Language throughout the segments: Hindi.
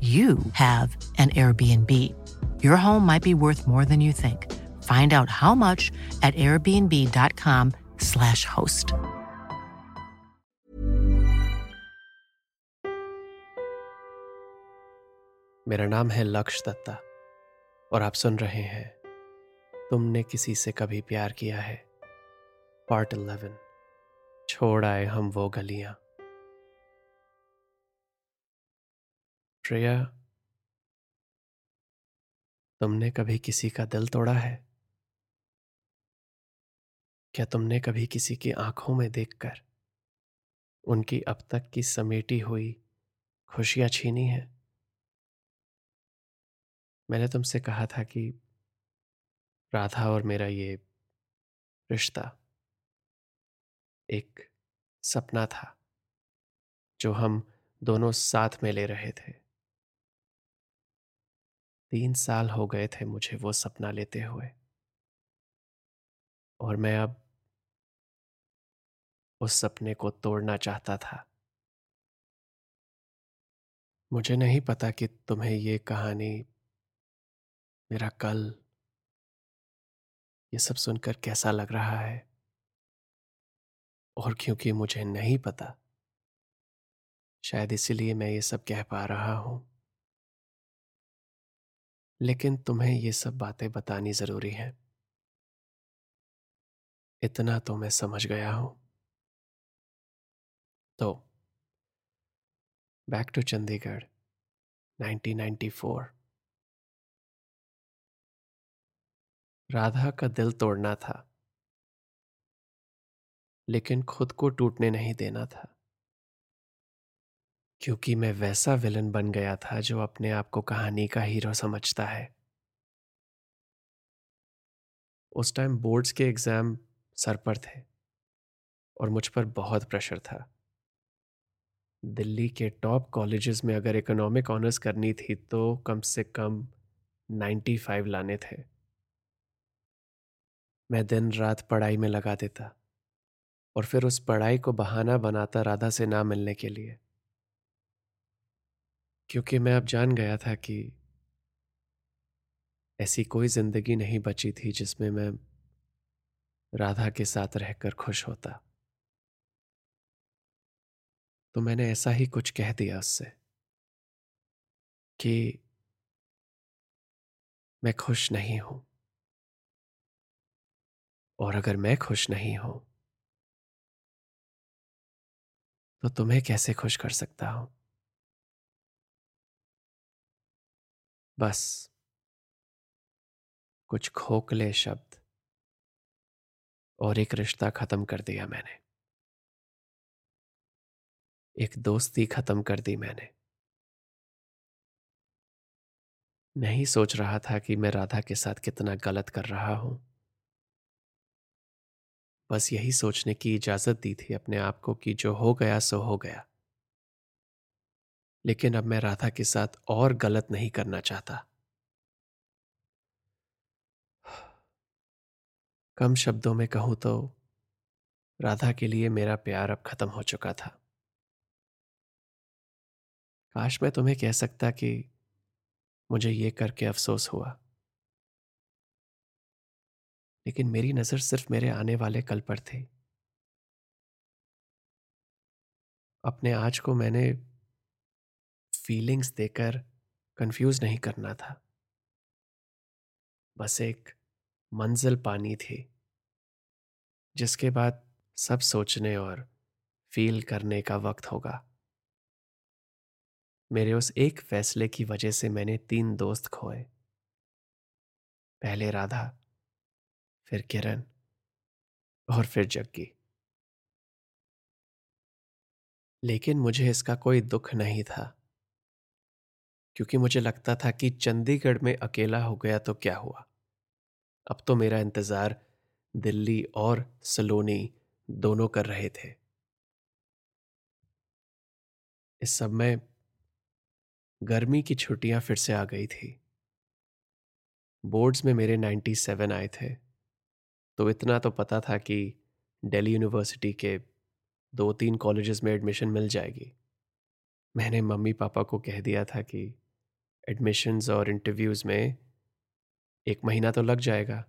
you have an Airbnb. Your home might be worth more than you think. Find out how much at airbnb.com/slash host. मेरा नाम है लक्ष्य दत्ता और आप सुन रहे हैं तुमने किसी से कभी प्यार किया है पार्ट इलेवन छोड़ आए हम वो गलियां श्रेया तुमने कभी किसी का दिल तोड़ा है? क्या तुमने कभी किसी की आँखों में देखकर उनकी अब तक की समेटी हुई खुशियाँ छीनी है? मैंने तुमसे कहा था कि राधा और मेरा ये रिश्ता एक सपना था जो हम दोनों साथ में ले रहे थे। तीन साल हो गए थे मुझे वो सपना लेते हुए। और मैं अब उस सपने को तोड़ना चाहता था। मुझे नहीं पता कि तुम्हें ये कहानी, मेरा कल, ये सब सुनकर कैसा लग रहा है? और क्योंकि मुझे नहीं पता, शायद इसीलिए मैं ये सब कह पा रहा हूँ। लेकिन तुम्हें ये सब बातें बतानी ज़रूरी है। इतना तो मैं समझ गया हूँ। तो बैक टू चंडीगढ़ 1994 राधा का दिल तोड़ना था, लेकिन खुद को टूटने नहीं देना था। क्योंकि मैं वैसा विलन बन गया था जो अपने आप को कहानी का हीरो समझता है। उस टाइम बोर्ड्स के एग्ज़ाम सर पर थे और मुझ पर बहुत प्रेशर था। दिल्ली के टॉप कॉलेजेस में अगर इकोनॉमिक ऑनर्स करनी थी तो कम से कम 95 लाने थे। मैं दिन रात पढ़ाई में लगा देता और फिर उस पढ़ाई को बहाना बनाता राधा से ना मिलने के लिए। क्योंकि मैं अब जान गया था कि ऐसी कोई ज़िंदगी नहीं बची थी जिसमें मैं राधा के साथ रहकर खुश होता। तो मैंने ऐसा ही कुछ कह दिया उससे कि मैं खुश नहीं हूँ। और अगर मैं खुश नहीं हूँ तो तुम्हें कैसे खुश कर सकता हूँ? बस। कुछ खोखले शब्द। और एक रिश्ता खत्म कर दिया मैंने। एक दोस्ती खत्म कर दी मैंने। नहीं सोच रहा था कि मैं राधा के साथ कितना गलत कर रहा हूँ। बस यही सोचने की इजाज़त दी थी अपने आप को कि जो हो गया सो हो गया। लेकिन अब मैं राधा के साथ और गलत नहीं करना चाहता। कम शब्दों में कहूँ तो राधा के लिए मेरा प्यार अब खत्म हो चुका था। काश मैं तुम्हें कह सकता कि मुझे यह करके अफसोस हुआ। लेकिन मेरी नज़र सिर्फ़ मेरे आने वाले कल पर थी। अपने आज को मैंने फीलिंग्स देकर कंफ्यूज नहीं करना था। बस एक मंजिल पानी थी, जिसके बाद सब सोचने और फील करने का वक्त होगा। मेरे उस एक फैसले की वजह से मैंने तीन दोस्त खोए। पहले राधा, फिर किरण और फिर जग्गी। लेकिन मुझे इसका कोई दुख नहीं था। क्योंकि मुझे लगता था कि चंडीगढ़ में अकेला हो गया तो क्या हुआ? अब तो मेरा इंतज़ार दिल्ली और सलोनी दोनों कर रहे थे। इस सब में गर्मी की छुट्टियाँ फिर से आ गई थी। बोर्ड्स में मेरे 97 आए थे तो इतना तो पता था कि दिल्ली यूनिवर्सिटी के दो तीन कॉलेजेस में एडमिशन मिल जाएगी। मैंने मम्मी पापा को कह दिया था कि एडमिशन्स और इंटरव्यूज़ में एक महीना तो लग जाएगा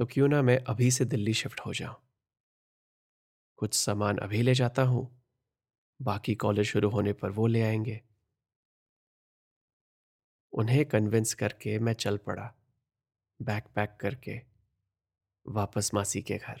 तो क्यों ना मैं अभी से दिल्ली शिफ्ट हो जाऊँ? कुछ सामान अभी ले जाता हूँ, बाकी कॉलेज शुरू होने पर वो ले आएँगे। उन्हें कन्विंस करके मैं चल पड़ा बैक पैक करके, वापस मासी के घर।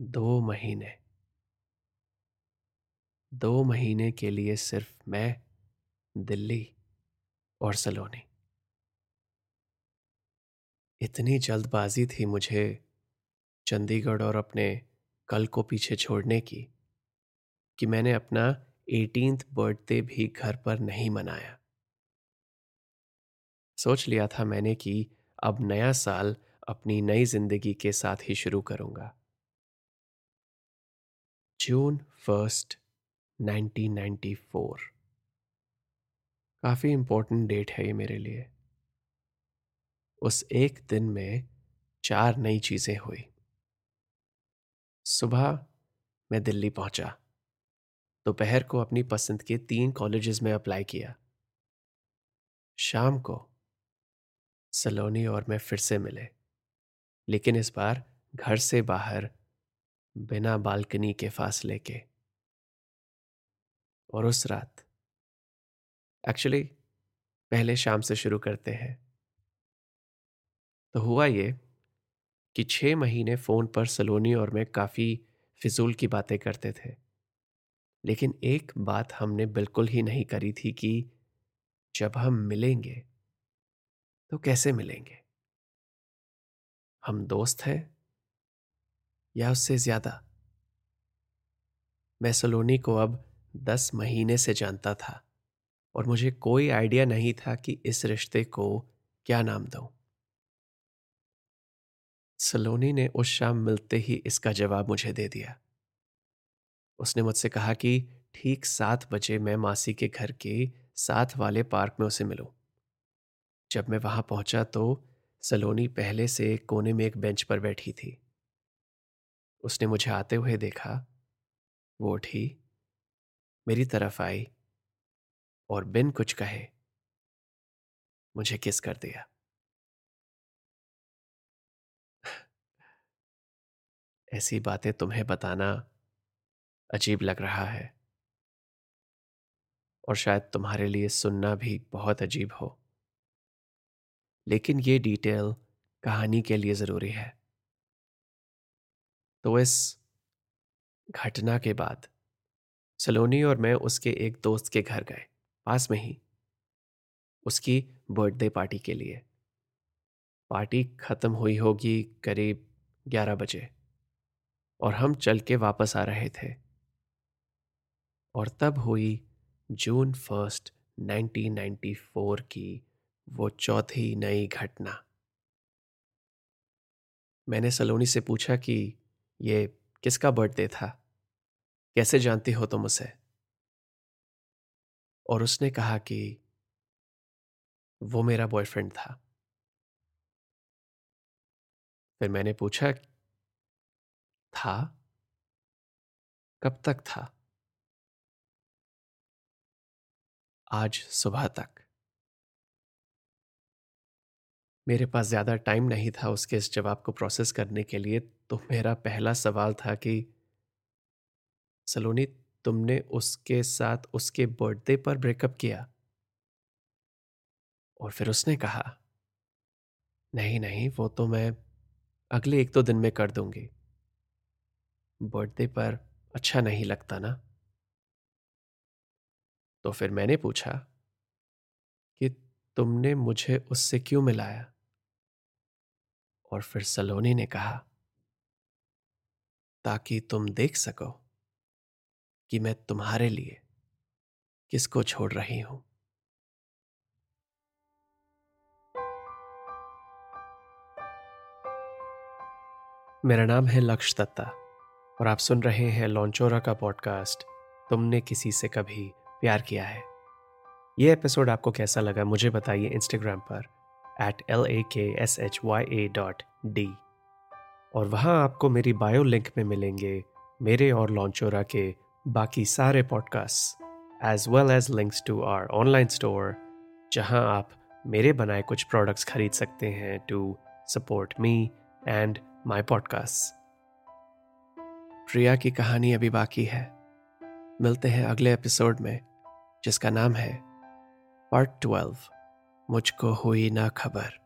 दो महीने। दो महीने के लिए सिर्फ़ मैं, दिल्ली और सलोनी। इतनी जल्दबाजी थी मुझे चंडीगढ़ और अपने कल को पीछे छोड़ने की, कि मैंने अपना एटीन बर्थडे भी घर पर नहीं मनाया। सोच लिया था मैंने कि अब नया साल अपनी नई ज़िंदगी के साथ ही शुरू करूँगा। जून फ़र्स्ट 1994 काफ़ी इंपॉर्टेंट डेट है ये मेरे लिए। उस एक दिन में चार नई चीज़ें हुई। सुबह मैं दिल्ली पहुँचा। दोपहर को अपनी पसंद के तीन कॉलेजेस में अप्लाई किया। शाम को सलोनी और मैं फिर से मिले। लेकिन इस बार घर से बाहर बिना बालकनी के फासले के और उस रात, एक्चुअली पहले शाम से शुरू करते हैं। तो हुआ ये कि छह महीने फ़ोन पर सलोनी और मैं काफ़ी फिजूल की बातें करते थे। लेकिन एक बात हमने बिल्कुल ही नहीं करी थी कि जब हम मिलेंगे तो कैसे मिलेंगे? हम दोस्त हैं। या उससे ज़्यादा? मैं सलोनी को अब दस महीने से जानता था और मुझे कोई आइडिया नहीं था कि इस रिश्ते को क्या नाम दूँ। सलोनी ने उस शाम मिलते ही इसका जवाब मुझे दे दिया। उसने मुझसे कहा कि ठीक सात बजे मैं मासी के घर के साथ वाले पार्क में उसे मिलूं। जब मैं वहाँ पहुँचा तो सलोनी पहले से कोने में एक बेंच पर बैठी थी। उसने मुझे आते हुए देखा। वो उठी, मेरी तरफ़ आई और बिन कुछ कहे, मुझे किस कर दिया? ऐसी बातें तुम्हें बताना अजीब लग रहा है। और शायद तुम्हारे लिए सुनना भी बहुत अजीब हो। लेकिन ये डिटेल कहानी के लिए ज़रूरी है। तो इस घटना के बाद सलोनी और मैं उसके एक दोस्त के घर गए, पास में ही। उसकी बर्थडे पार्टी के लिए। पार्टी खत्म हुई होगी करीब ग्यारह बजे और हम चल के वापस आ रहे थे। और तब हुई जून फ़र्स्ट 1994 की वो चौथी नई घटना। मैंने सलोनी से पूछा कि ये किसका बर्थडे था? कैसे जानती हो तुम उसे? और उसने कहा कि वो मेरा बॉयफ्रेंड था। फिर मैंने पूछा, था? कब तक था? आज सुबह तक। मेरे पास ज़्यादा टाइम नहीं था उसके इस जवाब को प्रोसेस करने के लिए तो मेरा पहला सवाल था कि, सलोनी, तुमने उसके साथ उसके बर्थडे पर ब्रेकअप किया? और फिर उसने कहा, नहीं नहीं, वो तो मैं अगले एक दो दिन में कर दूँगी। बर्थडे पर अच्छा नहीं लगता ना? तो फिर मैंने पूछा कि तुमने मुझे उससे क्यों मिलाया? और फिर सलोनी ने कहा, ताकि तुम देख सको कि मैं तुम्हारे लिए किसको छोड़ रही हूँ। मेरा नाम है लक्ष दत्ता और आप सुन रहे हैं लॉन्चोरा का पॉडकास्ट। तुमने किसी से कभी प्यार किया है? ये एपिसोड आपको कैसा लगा मुझे बताइए इंस्टाग्राम पर at L A K S H Y A dot D और वहाँ आपको मेरी बायो लिंक में मिलेंगे मेरे और लॉन्चोरा के बाकी सारे podcast as well as links to our online store जहाँ आप मेरे बनाए कुछ प्रोडक्ट्स खरीद सकते हैं to support me and my podcast Priya की कहानी अभी बाकी है। मिलते हैं अगले एपिसोड में, जिसका नाम है पार्ट ट्वेल्व मुझको हुई ना खबर।